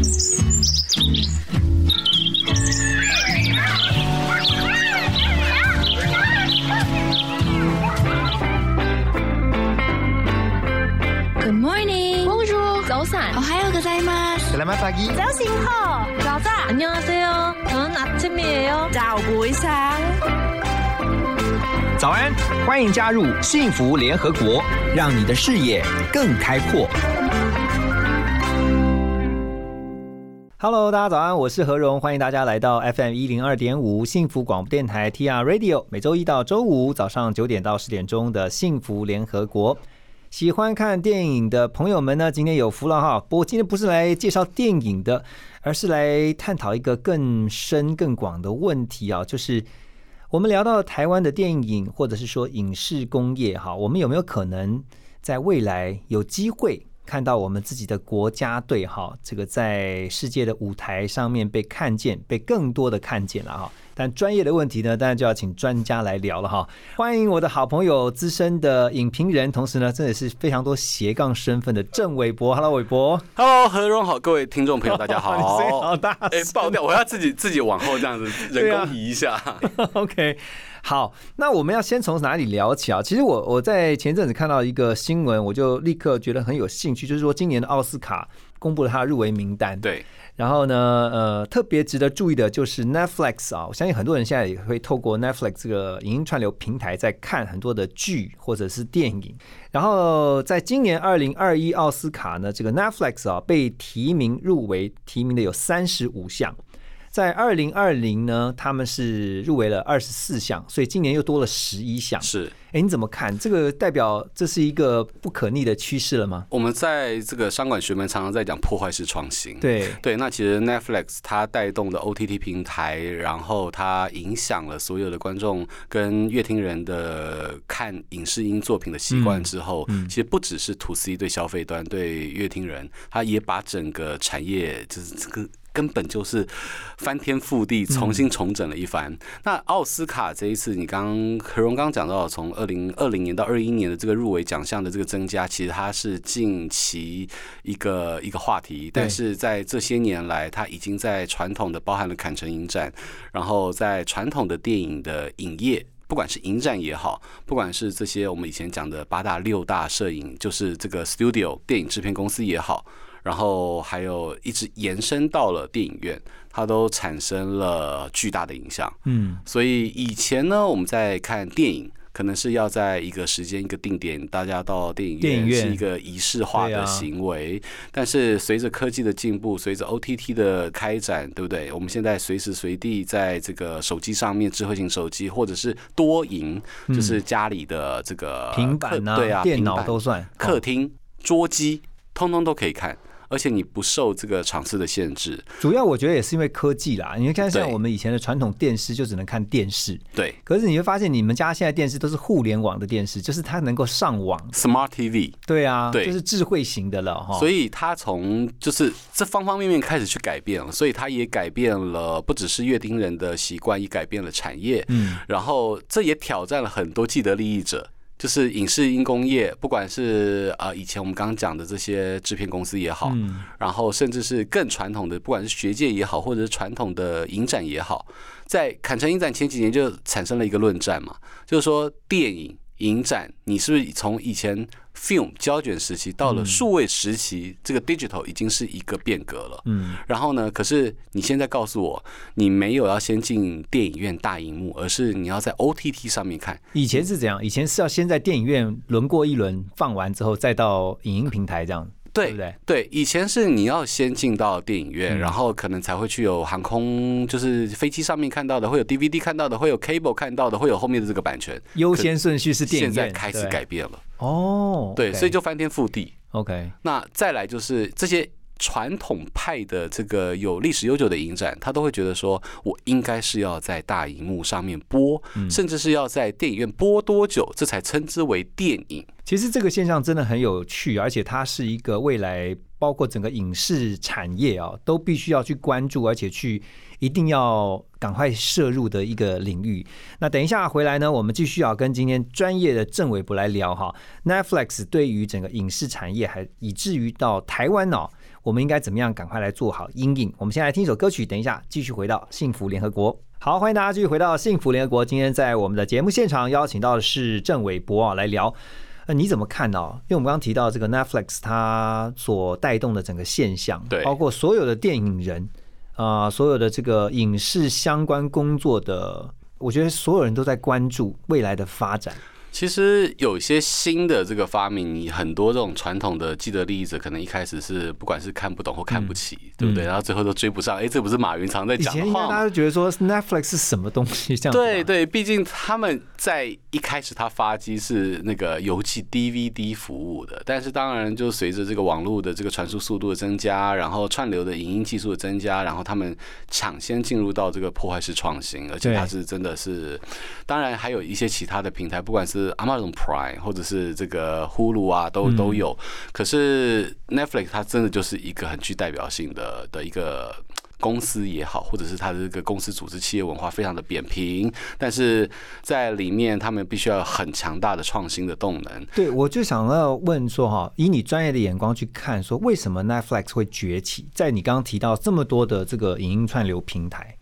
Good morning. Bonjour. 早安. 오하요 고자이마스. Selamat pagi. 早醒好.早安. 안녕하세요. 저는 아침이에요.早不一상早安，欢迎加入幸福联合国，让你的视野更开阔。 Hello，大家早安，我是何荣，欢迎大家来到 FM 一零二点五幸福广播电台 TR Radio，每周一到周五早上九点到十点钟的幸福联合国。喜欢看电影的朋友们呢，今天有福了哈。不过今天不是来介绍电影的，而是来探讨一个更深更广的问题啊，就是我们聊到台湾的电影或者是说影视工业哈，我们有没有可能在未来有机会看到我们自己的国家队哈，这个在世界的舞台上面被看见，被更多的看见了哈？但专业的问题呢，当然就要请专家来聊了哈。欢迎我的好朋友、资深的影评人，同时呢，这也是非常多斜杠身份的郑伟博。Hello，伟博。Hello，何荣好，各位听众朋友，大家好 好。大哎，爆掉！我要自己自己往后这样子人工移一下。OK，好，那我们要先从哪里聊起啊？其实我我在前阵子看到一个新闻，我就立刻觉得很有兴趣，就是说今年的奥斯卡公布了他的入围名单。，对，然后呢，呃，特别值得注意的就是 Netflix 啊，我相信很多人现在也会透过 Netflix 这个影音串流平台在看很多的剧或者是电影。然后在今年二零二一奥斯卡呢，这个 Netflix 啊被提名入围，提名的有三十五项。在二零二零呢，他们是入围了二十四项，所以今年又多了十一项。是哎，你怎么看？这个代表这是一个不可逆的趋势了吗？我们在这个商管学门常常在讲破坏式创新。对，对，那其实 Netflix 它带动的 OTT 平台，然后它影响了所有的观众跟乐听人的看影视音作品的习惯之后，其实不只是 To C 对消费端对乐听人，它也把整个产业就是这个。根本就是翻天覆地，重新重整了一番。那奥斯卡这一次，你刚刚何荣刚讲到，从二零二零年到二一年的这个入围奖项的这个增加，其实它是近期一个一个话题，但是在这些年来，它已经在传统的包含了坎城影展，然后在传统的电影的影业。不管是影展也好，不管是这些我们以前讲的八大六大摄影，就是这个 studio 电影制片公司也好，然后还有一直延伸到了电影院，它都产生了巨大的影响。嗯，所以以前呢，我们在看电影。可能是要在一个时间、一个定点，大家到电影电影院院是一个仪式化的行为。但是随着科技的进步，随着 OTT 的开展，对不对？我们现在随时随地在这个手机上面，智慧型手机或者是多荧，就是家里的这个嗯平板啊，对啊，电脑都算。客厅、桌机，通通都可以看，而且你不受这个场次的限制。主要我觉得也是因为科技啦。你看，像我们以前的传统电视就只能看电视，对可是你会发现，你们家现在电视都是互联网的电视，就是它能够上网。，Smart TV，对啊，对就是智慧型的了哈。所以以它从就是这方方面面开始去改变了，所以它也改变了不只是乐丁人的习惯，也改变了产业。嗯，然后这也挑战了很多既得利益者。就是影视音工业，不管是呃以前我们刚刚讲的这些制片公司也好，嗯然后甚至是更传统的，不管是学界也好，或者是传统的影展也好，在坎城影展前几年就产生了一个论战嘛，就是说电影影展，你是不是从以前 film 胶卷时期到了数位时期，这个 digital 已经是一个变革了。嗯，然后呢，可是你现在告诉我，你没有要先进电影院大荧幕，而是你要在 OTT 上面看。以前是怎样？以前是要先在电影院轮过一轮，放完之后再到影音平台这样，对对不对？对，以前是你要先进到电影院，嗯然后可能才会去有航空，就是飞机上面看到的，会有 DVD 看到的，会有 cable 看到的，会有后面的这个版权。优先顺序是电影院，现在开始改变了，哦。对所以就翻天覆地。OK，那再来就是这些传统派的这个有历史悠久的影展，他都会觉得说，我应该是要在大荧幕上面播，甚至是要在电影院播多久，这才称之为电影。其实这个现象真的很有趣，而且它是一个未来包括整个影视产业啊，都必须要去关注，而且去一定要赶快摄入的一个领域。那等一下回来呢，我们继续要跟今天专业的郑伟博来聊哈，Netflix 对于整个影视产业，还以至于到台湾哦，我们应该怎么样赶快来做好阴影？我们先来听一首歌曲，等一下继续回到幸福联合国。好，欢迎大家继续回到幸福联合国。今天在我们的节目现场邀请到的是郑伟博啊，来聊。呃，你怎么看呢？因为我们刚刚提到这个 Netflix 它所带动的整个现象，对，包括所有的电影人啊，所有的这个影视相关工作的，我觉得所有人都在关注未来的发展。其实有一些新的这个发明，很多这种传统的既得利益者，可能一开始是不管是看不懂或看不起，对不对？然后最后都追不上。哎，这不是马云常在讲的话吗？大家都觉得说 Netflix 是什么东西？这样对对，毕竟他们在一开始他发机是那个邮寄 DVD 服务的，但是当然就随着这个网络的这个传输速度的增加，然后串流的影音技术的增加，然后他们抢先进入到这个破坏式创新，而且它是真的是，当然还有一些其他的平台，不管是是 Amazon Prime 或者是这个 Hulu 啊，都都有。可是 Netflix 它真的就是一个很具代表性的的一个公司也好，或者是它的这个公司组织企业文化非常的扁平，但是在里面他们必须要有很强大的创新的动能。对，我就想要问说哈，以你专业的眼光去看，说为什么 Netflix 会崛起？在你刚刚提到这么多的这个影音串流平台。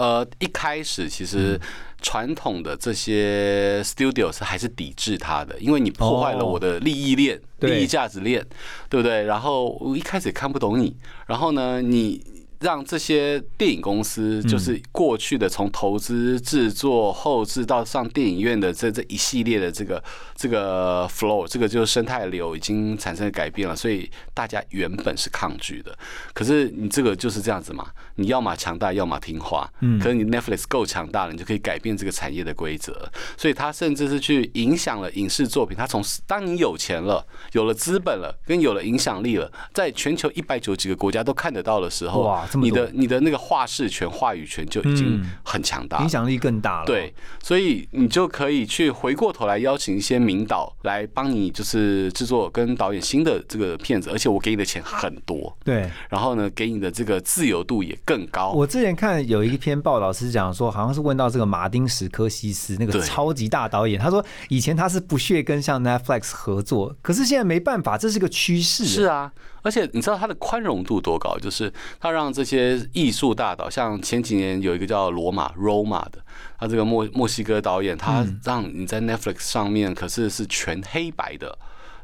呃，一开始其实传统的这些 studios 还是抵制它的，因为你破坏了我的利益链、利益价值链，对不对？然后我一开始也看不懂你，然后呢，你。让这些电影公司，就是过去的从投资、制作、后制到上电影院的这这一系列的这个这个 flow，这个就是生态流已经产生了改变了，所以大家原本是抗拒的。可是你这个就是这样子嘛，你要么强大，要么听话。嗯。可是你 Netflix 够强大了，你就可以改变这个产业的规则。所以它甚至是去影响了影视作品。它从当你有钱了、有了资本了、跟有了影响力了，在全球一百九几个国家都看得到的时候，哇！你的你的那个话事权、话语权就已经很强大，影响力更大了。对，所以你就可以去回过头来邀请一些名导来帮你，就是制作跟导演新的这个片子，而且我给你的钱很多。对，然后呢，给你的这个自由度也更高。我之前看有一篇报道是讲说，好像是问到这个马丁·史科西斯那个超级大导演，他说以前他是不屑跟像 Netflix 合作，可是现在没办法，这是个趋势。是啊。而且你知道它的宽容度多高？就是它让这些艺术大导，像前几年有一个叫罗马 （Roma） 的，他这个墨墨西哥导演，他让你在 Netflix 上面可是是全黑白的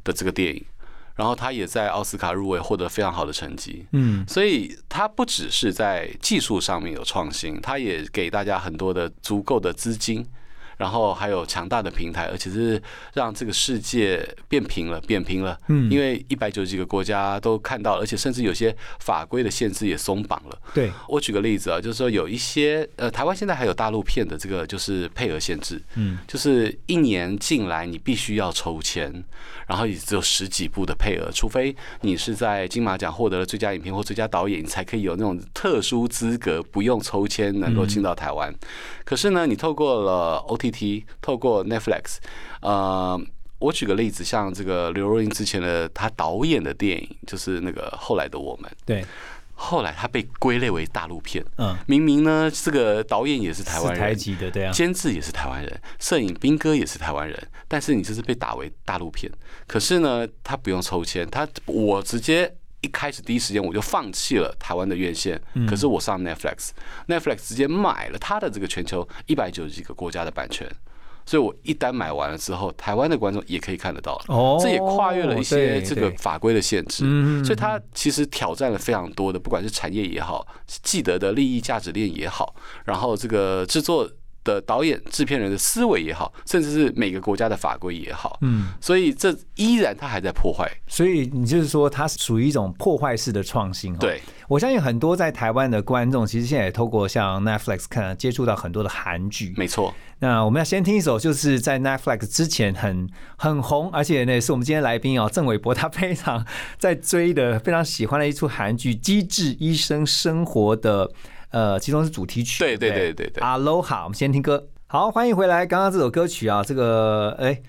的这个电影，然后他也在奥斯卡入围，获得非常好的成绩。嗯，所以他不只是在技术上面有创新，他也给大家很多的足够的资金。然后还有强大的平台，而且是让这个世界变平了，变平了。嗯，因为一百九十几个国家都看到，而且甚至有些法规的限制也松绑了。对，我举个例子啊，就是说有一些呃，台湾现在还有大陆片的这个就是配额限制，嗯，就是一年进来你必须要抽签，然后也只有十几部的配额，除非你是在金马奖获得了最佳影片或最佳导演，你才可以有那种特殊资格，不用抽签能够进到台湾。可是呢，你透过了 O T。T 透过 Netflix，呃，我举个例子，像这个刘若英之前的她导演的电影，就是那个后来的我们。对，后来她被归类为大陆片。嗯，明明呢，这个导演也是台湾人，台籍的对啊，监制也是台湾人，摄影兵哥也是台湾人，但是你就是被打为大陆片。可是呢，他不用抽签，他我直接。一开始第一时间我就放弃了台湾的院线，可是我上 Netflix，Netflix 直接买了他的这个全球一百九十几个国家的版权，所以我一单买完了之后，台湾的观众也可以看得到了。这也跨越了一些这个法规的限制，所以它其实挑战了非常多的，不管是产业也好，既得的利益价值链也好，然后这个制作。的导演、制片人的思维也好，甚至是每个国家的法规也好，嗯，所以这依然它还在破坏。所以你就是说，它属于一种破坏式的创新。对，我相信很多在台湾的观众，其实现在也透过像 Netflix 看接触到很多的韩剧。没错。那我们要先听一首，就是在 Netflix 之前很很红，而且呢是我们今天来宾哦，郑伟博他非常在追的、非常喜欢的一出韩剧《机智医生生活》的。呃，其中是主题曲，对对对对对。Aloha，我们先听歌。好，欢迎回来。刚刚这首歌曲啊，这个哎，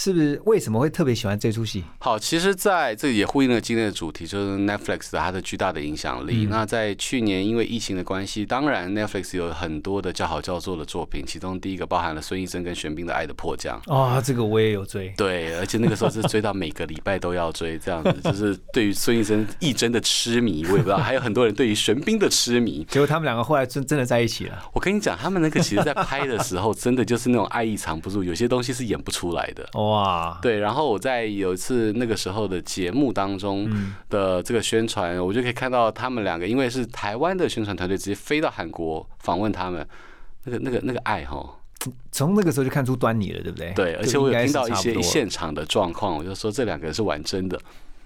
是不是为什么会特别喜欢这出戏？好，其实在这也呼应了今天的主题，就是 Netflix 它的巨大的影响力。那在去年因为疫情的关系，当然 Netflix 有很多的叫好叫座的作品，其中第一个包含了孙艺珍跟玄彬的《爱的迫降》哦，这个我也有追。对，而且那个时候是追到每个礼拜都要追，这样子 就是对于孙艺珍、艺珍的痴迷，我也不知道，还有很多人对于玄彬的痴迷。结果他们两个后来真真的在一起了。我跟你讲，他们那个其实在拍的时候，真的就是那种爱意藏不住，有些东西是演不出来的。哇，对，然后我在有一次那个时候的节目当中的这个宣传，我就可以看到他们两个，因为是台湾的宣传团队直接飞到韩国访问他们，那个那个那个爱哈，从那个时候就看出端倪了，对不对？对，而且我有听到一些现场的状况，我就说这两个人是玩真的。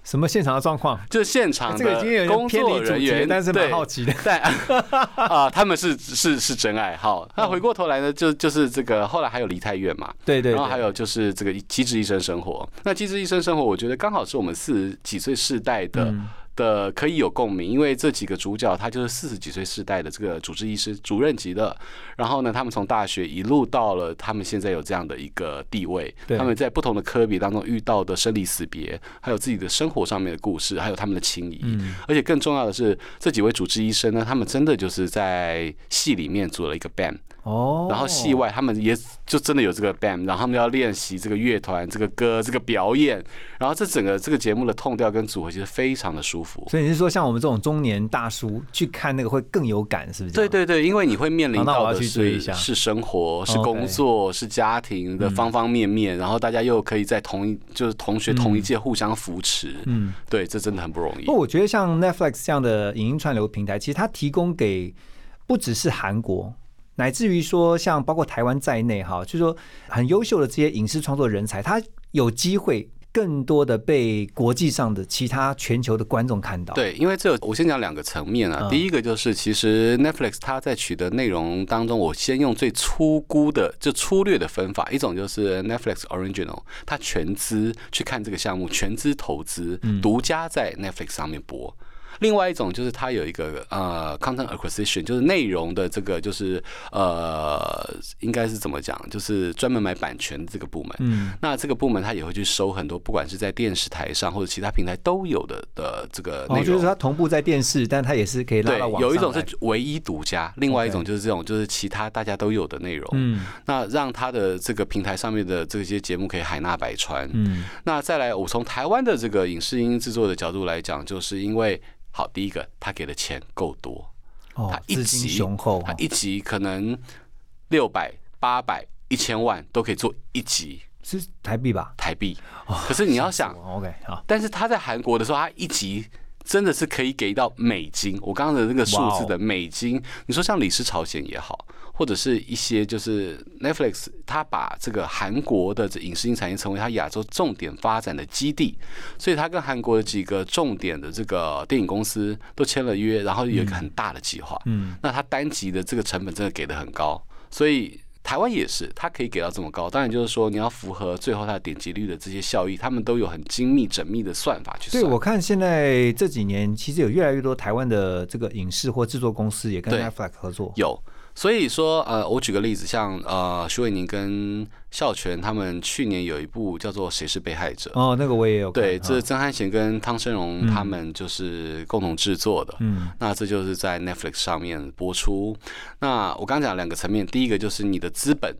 什么现场的状况？就是现场的工作人员，但是蛮好奇的。但 啊，他们是是是真爱。好，那回过头来呢，就就是这个后来还有梨泰院嘛，对对。然后还有就是这个机智医生生活。那机智医生生活，我觉得刚好是我们四十几岁世代的。的可以有共鸣，因为这几个主角他就是四十几岁世代的这个主治医师、主任级的，然后呢，他们从大学一路到了他们现在有这样的一个地位，他们在不同的科比当中遇到的生离死别，还有自己的生活上面的故事，还有他们的情谊，而且更重要的是，这几位主治医生呢，他们真的就是在戏里面组了一个 band。哦，然后戏外他们也就真的有这个 band，然后他们要练习这个乐团、这个歌、这个表演，然后这整个这个节目的痛调跟组合其实非常的舒服。所以你是说，像我们这种中年大叔去看那个会更有感，是不是？对对对，因为你会面临到的是是生活、是工作、是家庭的方方面面，然后大家又可以在同一就是同学同一届互相扶持。嗯，对，这真的很不容易。不，我觉得像 Netflix 这样的影音串流平台，其实它提供给不只是韩国。乃至于说，像包括台湾在内，哈，就是说很优秀的这些影视创作人才，他有机会更多的被国际上的其他全球的观众看到。对，因为这我先讲两个层面啊。第一个就是，其实 Netflix 它在取得内容当中，我先用最粗估的、就粗略的分法，一种就是 Netflix Original，它全资去看这个项目，全资投资，独家在 Netflix 上面播。另外一种就是它有一个呃 content acquisition，就是内容的这个就是呃应该是怎么讲，就是专门买版权的这个部门。嗯，那这个部门它也会去收很多，不管是在电视台上或者其他平台都有的的这个内容。就是它同步在电视，但它也是可以拉到网上。有一种是唯一独家，另外一种就是这种就是其他大家都有的内容。嗯，那让它的这个平台上面的这些节目可以海纳百川。嗯，那再来我从台湾的这个影视音制作的角度来讲，就是因为。好，第一个，他给的钱够多，他一集雄厚，他一集可能六百、八百、一千万都可以做一集，是台币吧？台币。可是你要想，OK，好。但是他在韩国的时候，他一集真的是可以给到美金。我刚刚的那个数字的美金，你说像《李氏朝鲜》也好。或者是一些就是 Netflix，它把这个韩国的这影视音产业成为它亚洲重点发展的基地，所以它跟韩国的几个重点的这个电影公司都签了约，然后有一个很大的计划。嗯，那它单集的这个成本真的给的很高，所以台湾也是，它可以给到这么高。当然就是说你要符合最后它的点击率的这些效益，他们都有很精密缜密的算法去算。对，我看现在这几年其实有越来越多台湾的这个影视或制作公司也跟 Netflix 合作。有。所以说，呃，我举个例子，像呃，徐伟宁跟孝全他们去年有一部叫做《谁是被害者》哦，那个我也有对，这是曾汉贤跟汤生荣他们就是共同制作的，嗯，那这就是在 Netflix 上面播出。那我刚讲两个层面，第一个就是你的资本。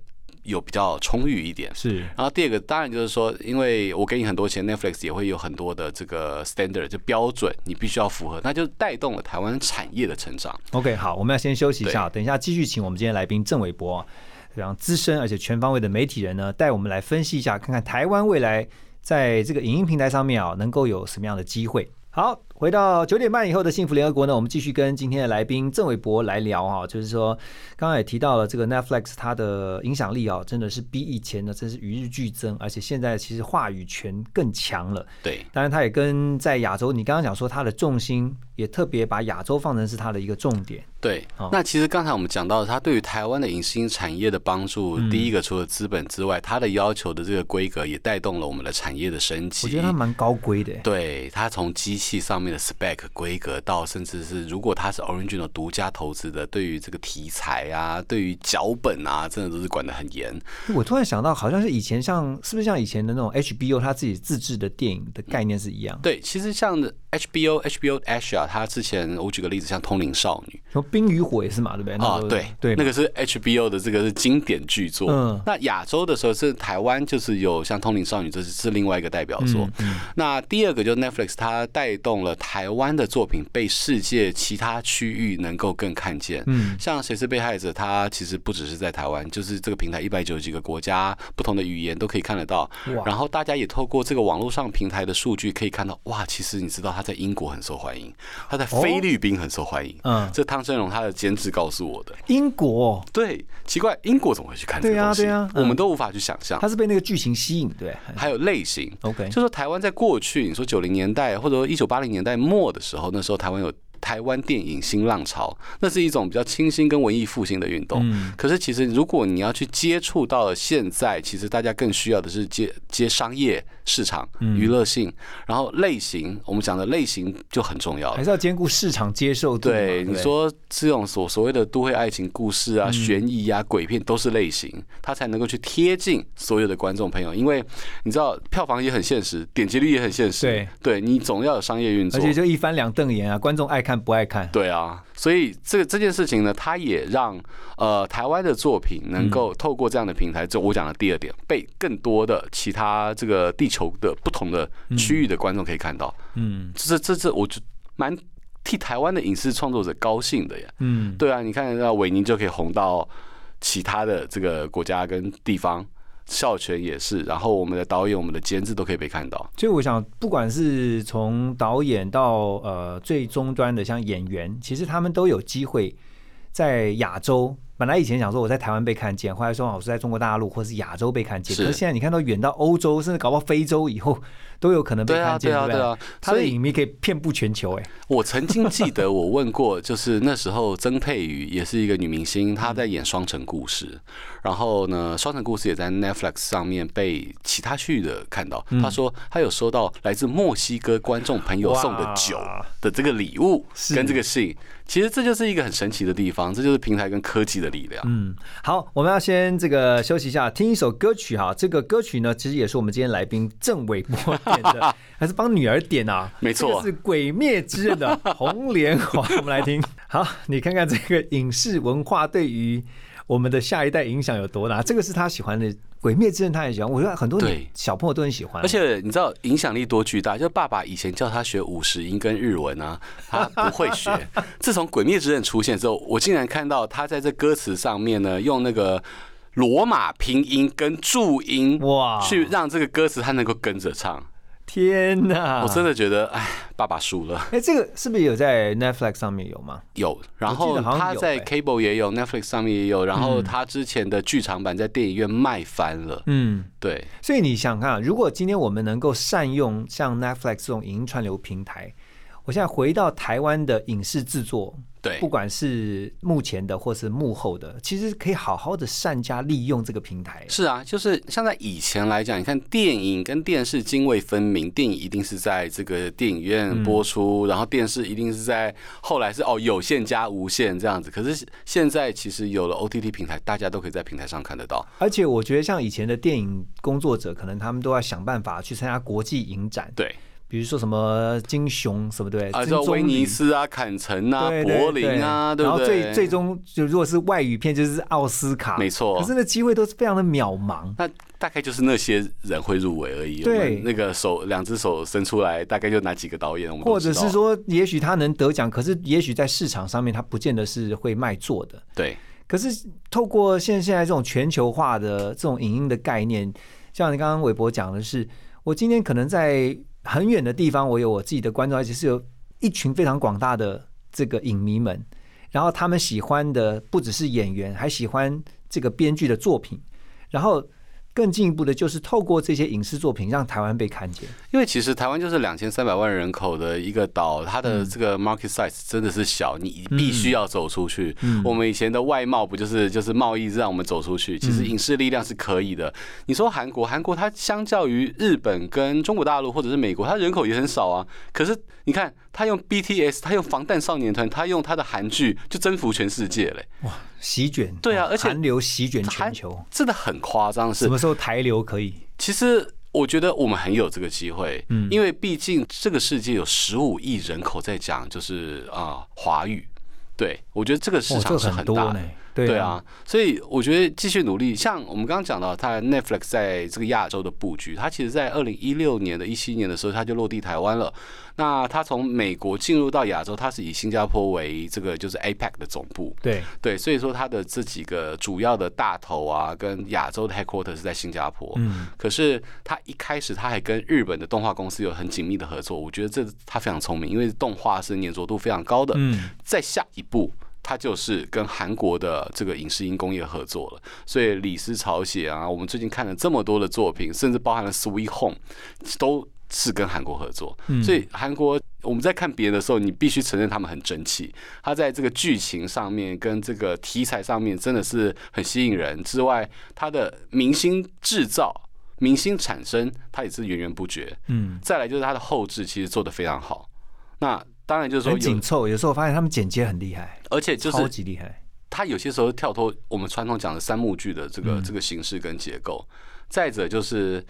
有比较充裕一点，是。然后第二个当然就是说，因为我给你很多钱，Netflix 也会有很多的这个 standard 就标准，你必须要符合，那就带动了台湾产业的成长。OK，好，我们要先休息一下，等一下继续请我们今天来宾郑伟博，非常资深而且全方位的媒体人呢，带我们来分析一下，看看台湾未来在这个影音平台上面啊，能够有什么样的机会。好。回到九点半以后的幸福联合国呢，我们继续跟今天的来宾郑伟博来聊啊，就是说刚刚也提到了这个 Netflix 它的影响力啊，真的是比以前呢真是与日俱增，而且现在其实话语权更强了。对，当然它也跟在亚洲，你刚刚讲说它的重心也特别把亚洲放成是它的一个重点。对，那其实刚才我们讲到它对于台湾的影视产业的帮助，第一个除了资本之外，它的要求的这个规格也带动了我们的产业的升级。我觉得它蛮高规的。对，它从机器上。面的 spec 规格，到甚至是如果它是 original 独家投资的，对于这个题材啊，对于脚本啊，真的都是管得很严。我突然想到，好像是以前像是不是像以前的那种 HBO 他自己自制的电影的概念是一样？对，其实像 HBO HBO Asia，它之前我举个例子，像《通灵少女》，冰与火》也是嘛，对不对？啊，对对，那个是 HBO 的这个是经典巨作。嗯，那亚洲的时候是台湾，就是有像《通灵少女》，这是是另外一个代表作。嗯那第二个就是 Netflix，它带动了台湾的作品被世界其他区域能够更看见。嗯，像《谁是被害者》，它其实不只是在台湾，就是这个平台一百九十几个国家不同的语言都可以看得到。然后大家也透过这个网络上平台的数据可以看到，哇，其实你知道它在英国很受欢迎，他在菲律宾很受欢迎。嗯，这汤生荣他的监制告诉我的。英国对，奇怪，英国怎么会去看这个东西？对啊，我们都无法去想象。他是被那个剧情吸引，对。还有类型，OK，就说台湾在过去，你说九零年代或者说一九八零年代末的时候，那时候台湾有。台湾电影新浪潮，那是一种比较清新跟文艺复兴的运动。嗯，可是其实如果你要去接触到了现在，其实大家更需要的是接接商业市场、娱乐性，然后类型，我们讲的类型就很重要，还是要兼顾市场接受度。对，你说这种所所谓的都会爱情故事啊、悬疑啊、鬼片都是类型，它才能够去贴近所有的观众朋友。因为你知道票房也很现实，点击率也很现实。对，对你总要有商业运作，而且就一翻两瞪眼啊，观众爱看。不爱看，对啊，所以这个这件事情呢，它也让呃台湾的作品能够透过这样的平台，就我讲的第二点，被更多的其他这个地球的不同的区域的观众可以看到。嗯，这这这，我就蛮替台湾的影视创作者高兴的呀。嗯，对啊，你看那韦宁就可以红到其他的这个国家跟地方。校权也是，然后我们的导演、我们的监制都可以被看到。所以我想，不管是从导演到呃最终端的像演员，其实他们都有机会在亚洲。本来以前想说我在台湾被看见，后来说我是在中国大陆或是亚洲被看见。可是现在你看到远到欧洲，甚至搞到非洲以后，都有可能被看见，对啊对？他的影迷可以遍布全球。哎，我曾经记得我问过，就是那时候曾佩瑜也是一个女明星，她在演《双城故事》，然后呢，《双城故事》也在 Netflix 上面被其他区域的看到。她说她有收到来自墨西哥观众朋友送的酒的这个礼物跟这个信。其实这就是一个很神奇的地方，这就是平台跟科技的力量。嗯，好，我们要先这个休息一下，听一首歌曲哈。这个歌曲呢，其实也是我们今天来宾郑伟波点的，还是帮女儿点啊？没错，是《鬼灭之刃》的 《红莲华》，我们来听。好，你看看这个影视文化对于我们的下一代影响有多大？这个是他喜欢的。鬼灭之刃他也喜欢，我觉得很多小朋友都很喜欢。而且你知道影响力多巨大？就爸爸以前叫他学五十音跟日文啊，他不会学。自从鬼灭之刃出现之后，我竟然看到他在这歌词上面呢，用那个罗马拼音跟注音哇，去让这个歌词他能够跟着唱。天哪！我真的觉得，哎，爸爸输了。哎，这个是不是有在 Netflix 上面有吗？有，然后他在 Cable 也有，Netflix 上面也有，然后他之前的剧场版在电影院卖翻了。嗯，对。所以你想看，如果今天我们能够善用像 Netflix 这种影音串流平台，我现在回到台湾的影视制作。对，不管是目前的或是幕后的，其实可以好好的善加利用这个平台。是啊，就是像在以前来讲，你看电影跟电视泾渭分明，电影一定是在这个电影院播出，然后电视一定是在后来是哦有线加无线这样子。可是现在其实有了 OTT 平台，大家都可以在平台上看得到。而且我觉得像以前的电影工作者，可能他们都要想办法去参加国际影展。对。比如说什么金熊什么对，啊，叫威尼斯啊、坎城啊、柏林啊，对不对？然后最最终就如果是外语片，就是奥斯卡，没错。可是那机会都是非常的渺茫。那大概就是那些人会入围而已。对，那个手两只手伸出来，大概就哪几个导演？或者是说，也许他能得奖，可是也许在市场上面他不见得是会卖座的。对。可是透过现现在这种全球化的这种影音的概念，像你刚刚韦博讲的是，我今天可能在。很远的地方，我有我自己的观众，而且是有一群非常广大的这个影迷们。然后他们喜欢的不只是演员，还喜欢这个编剧的作品。然后更进一步的，就是透过这些影视作品让台湾被看见。因为其实台湾就是两千三百万人口的一个岛，它的这个 market size 真的是小，你必须要走出去。我们以前的外贸不就是就是贸易让我们走出去？其实影视力量是可以的。你说韩国，韩国它相较于日本跟中国大陆或者是美国，它人口也很少啊。可是你看，它用 BTS，它用防弹少年团，它用它的韩剧就征服全世界嘞！哇，席卷对啊，而且韩流席卷全球，真的很夸张。是时候台流可以？其实我觉得我们很有这个机会，嗯，因为毕竟这个世界有十五亿人口在讲，就是啊华语。对，我觉得这个市场是很大的，对啊，所以我觉得继续努力。像我们刚刚讲到，它 Netflix 在这个亚洲的布局，它其实在二零一六年的一七年的时候，它就落地台湾了。那它从美国进入到亚洲，它是以新加坡为这个就是 APEC 的总部，对对，所以说它的这几个主要的大头啊，跟亚洲的 headquarters 是在新加坡。嗯，可是它一开始它还跟日本的动画公司有很紧密的合作，我觉得这它非常聪明，因为动画是粘着度非常高的。嗯，再下一步。它就是跟韩国的这个影视音工业合作了，所以李斯朝鲜啊，我们最近看了这么多的作品，甚至包含了 Sweet Home，都是跟韩国合作。所以韩国我们在看别人的时候，你必须承认他们很争气。他在这个剧情上面跟这个题材上面真的是很吸引人。之外，他的明星制造、明星产生，他也是源源不绝。嗯，再来就是他的后置，其实做的非常好。那当然就是说很紧凑，有时候我发现他们剪接很厉害，而且就是超级厉害。他有些时候跳脱我们传统讲的三幕剧的这个这个形式跟结构。再者就是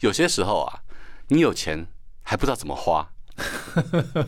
有些时候啊，你有钱还不知道怎么花。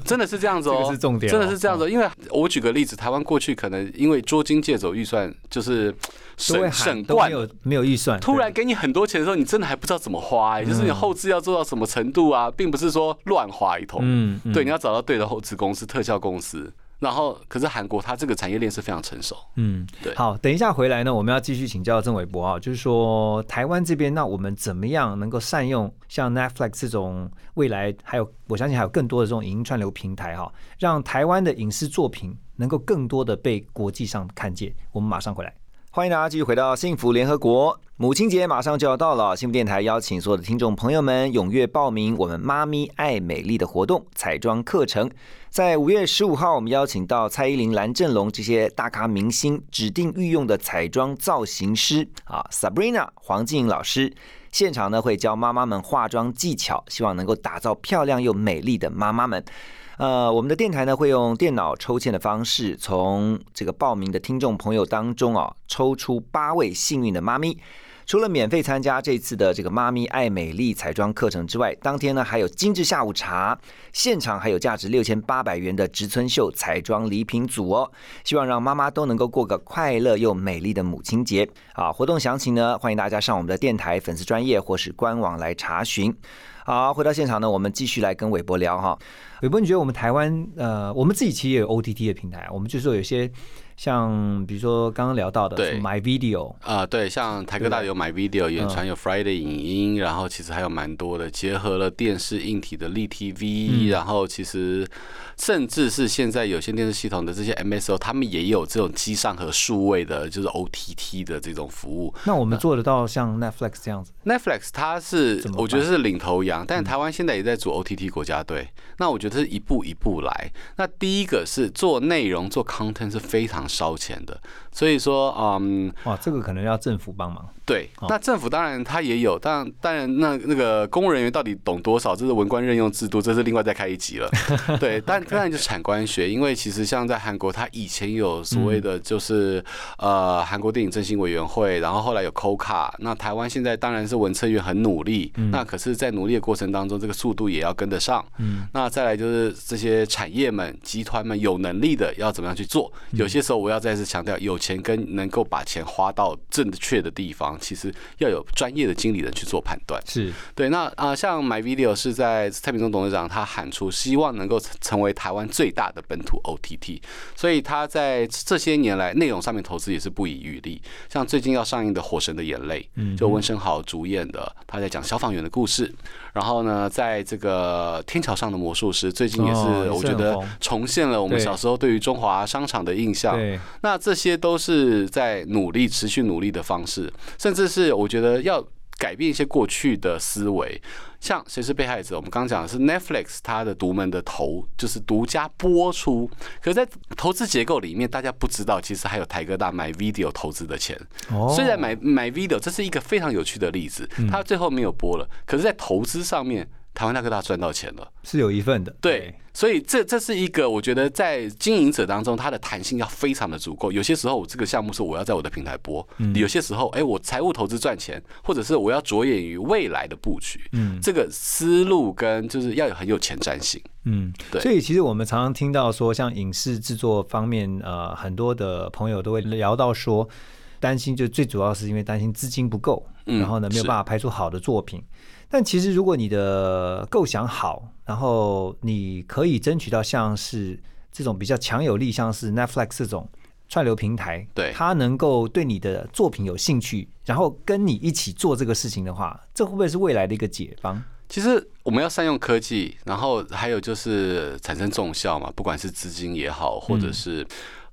真的是这样子哦，是重点，真的是这样子。因为我举个例子，台湾过去可能因为捉襟借走预算，就是省省惯，没有没有预算，突然给你很多钱的时候，你真的还不知道怎么花，就是你后置要做到什么程度啊，并不是说乱花一通。嗯，对，你要找到对的后置公司、特效公司。然后，可是韩国它这个产业链是非常成熟。嗯，对。好，等一下回来呢，我们要继续请教郑伟博啊，就是说台湾这边，那我们怎么样能够善用像 Netflix 这种未来，还有我相信还有更多的这种影音串流平台哈，让台湾的影视作品能够更多的被国际上看见。我们马上回来。欢迎大家继续回到幸福联合国。母亲节马上就要到了，幸福电台邀请所有的听众朋友们踊跃报名我们“妈咪爱美丽”的活动彩妆课程。在五月十五号，我们邀请到蔡依林、蓝正龙这些大咖明星指定御用的彩妆造型师啊，Sabrina 黄静老师，现场呢会教妈妈们化妆技巧，希望能够打造漂亮又美丽的妈妈们。呃，我们的电台呢会用电脑抽签的方式，从这个报名的听众朋友当中啊，抽出八位幸运的妈咪。除了免费参加这次的这个妈咪爱美丽彩妆课程之外，当天呢还有精致下午茶，现场还有价值六千八百元的植村秀彩妆礼品组哦。希望让妈妈都能够过个快乐又美丽的母亲节啊！活动详情呢，欢迎大家上我们的电台粉丝专业或是官网来查询。好，回到现场呢，我们继续来跟韦博聊哈。韦博，你觉得我们台湾呃，我们自己其实也有 OTT 的平台，我们就说有些。像比如说刚刚聊到的对，My Video 啊，对，像台科大有 My Video，远传有 Friday 影音，然后其实还有蛮多的，结合了电视硬体的立 TV，然后其实甚至是现在有线电视系统的这些 MSO，他们也有这种机上和数位的，就是 OTT 的这种服务。那我们做得到像 Netflix 这样子？Netflix 它是我觉得是领头羊，但台湾现在也在组 OTT 国家队。那我觉得是一步一步来。那第一个是做内容做 content 是非常。烧钱的，所以说，嗯，哇，这个可能要政府帮忙。对，那政府当然他也有，但当然那那个公务人员到底懂多少，这是文官任用制度，这是另外再开一集了。对，但当然就是产官学，因为其实像在韩国，他以前有所谓的就是呃韩国电影振兴委员会，然后后来有 COCA，那台湾现在当然是文策院很努力，那可是，在努力的过程当中，这个速度也要跟得上。嗯，那再来就是这些产业们、集团们有能力的要怎么样去做？有些时候我要再次强调，有钱跟能够把钱花到正确的地方。其实要有专业的经理人去做判断，是对。那啊，像 My Video 是在蔡明忠董事长他喊出希望能够成为台湾最大的本土 OTT，所以他在这些年来内容上面投资也是不遗余力。像最近要上映的《火神的眼泪》，就温升豪主演的，他在讲消防员的故事。然后呢，在这个天桥上的魔术师，最近也是我觉得重现了我们小时候对于中华商场的印象。那这些都是在努力、持续努力的方式，甚至是我觉得要改变一些过去的思维。像谁是被害者？我们刚刚讲的是 Netflix 它的独门的投，就是独家播出。可是，在投资结构里面，大家不知道，其实还有台哥大买 video 投资的钱。哦虽然买买 video 这是一个非常有趣的例子，它最后没有播了，可是，在投资上面，台湾大哥大赚到钱了。是有一份的，对，所以这这是一个我觉得在经营者当中，它的弹性要非常的足够。有些时候我这个项目是我要在我的平台播，有些时候哎我财务投资赚钱，或者是我要着眼于未来的布局，嗯这个思路跟就是要有很有前瞻性。嗯，对所以其实我们常常听到说，像影视制作方面，呃，很多的朋友都会聊到说，担心就最主要是因为担心资金不够，嗯然后呢没有办法拍出好的作品。但其实如果你的构想好，然后你可以争取到像是这种比较强有力，像是 Netflix 这种串流平台，对它能够对你的作品有兴趣，然后跟你一起做这个事情的话，这会不会是未来的一个解方？其实我们要善用科技，然后还有就是产生重效嘛，不管是资金也好，或者是。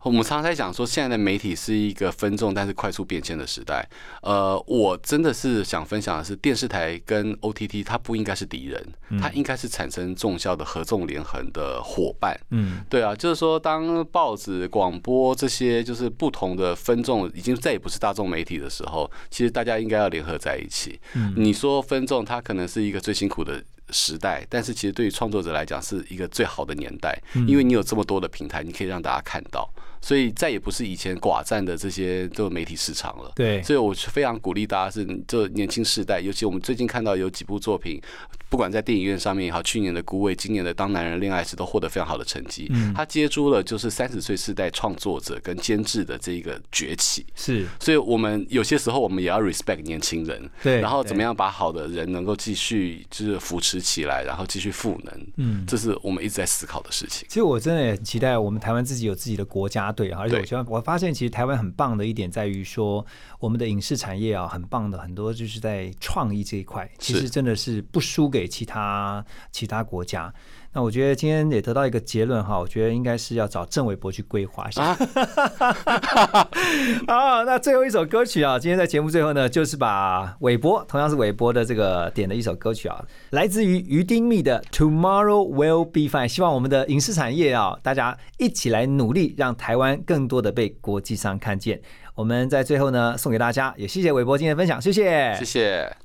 我们常常在讲说，现在的媒体是一个分众但是快速变迁的时代。呃，我真的是想分享的是，电视台跟 OTT 它不应该是敌人，它应该是产生重效的合纵连横的伙伴。嗯，对啊，就是说，当报纸、广播这些就是不同的分众已经再也不是大众媒体的时候，其实大家应该要联合在一起。你说分众，它可能是一个最辛苦的时代，但是其实对于创作者来讲是一个最好的年代，因为你有这么多的平台，你可以让大家看到，所以再也不是以前寡占的这些这个媒体市场了。对，所以我是非常鼓励大家是这年轻世代，尤其我们最近看到有几部作品，不管在电影院上面也好，去年的《孤味》，今年的《当男人恋爱时》都获得非常好的成绩。嗯他接住了就是三十岁世代创作者跟监制的这一个崛起。是所以，我们有些时候我们也要 respect 年轻人，对然后怎么样把好的人能够继续就是扶持起来，然后继续赋能，嗯这是我们一直在思考的事情。其实我真的也很期待我们台湾自己有自己的国家队啊，而且我希望我发现其实台湾很棒的一点在于说，我们的影视产业啊很棒的，很多就是在创意这一块，其实真的是不输给其他其他国家。那我觉得今天也得到一个结论哈，我觉得应该是要找郑伟博去规划一下。啊 好，那最后一首歌曲啊，今天在节目最后呢，就是把韦伯同样是韦伯的这个点的一首歌曲啊，来自于于丁密的《Tomorrow Will Be Fine》。希望我们的影视产业啊，大家一起来努力，让台湾更多的被国际上看见。我们在最后呢，送给大家，也谢谢韦伯今天的分享，谢谢，谢谢。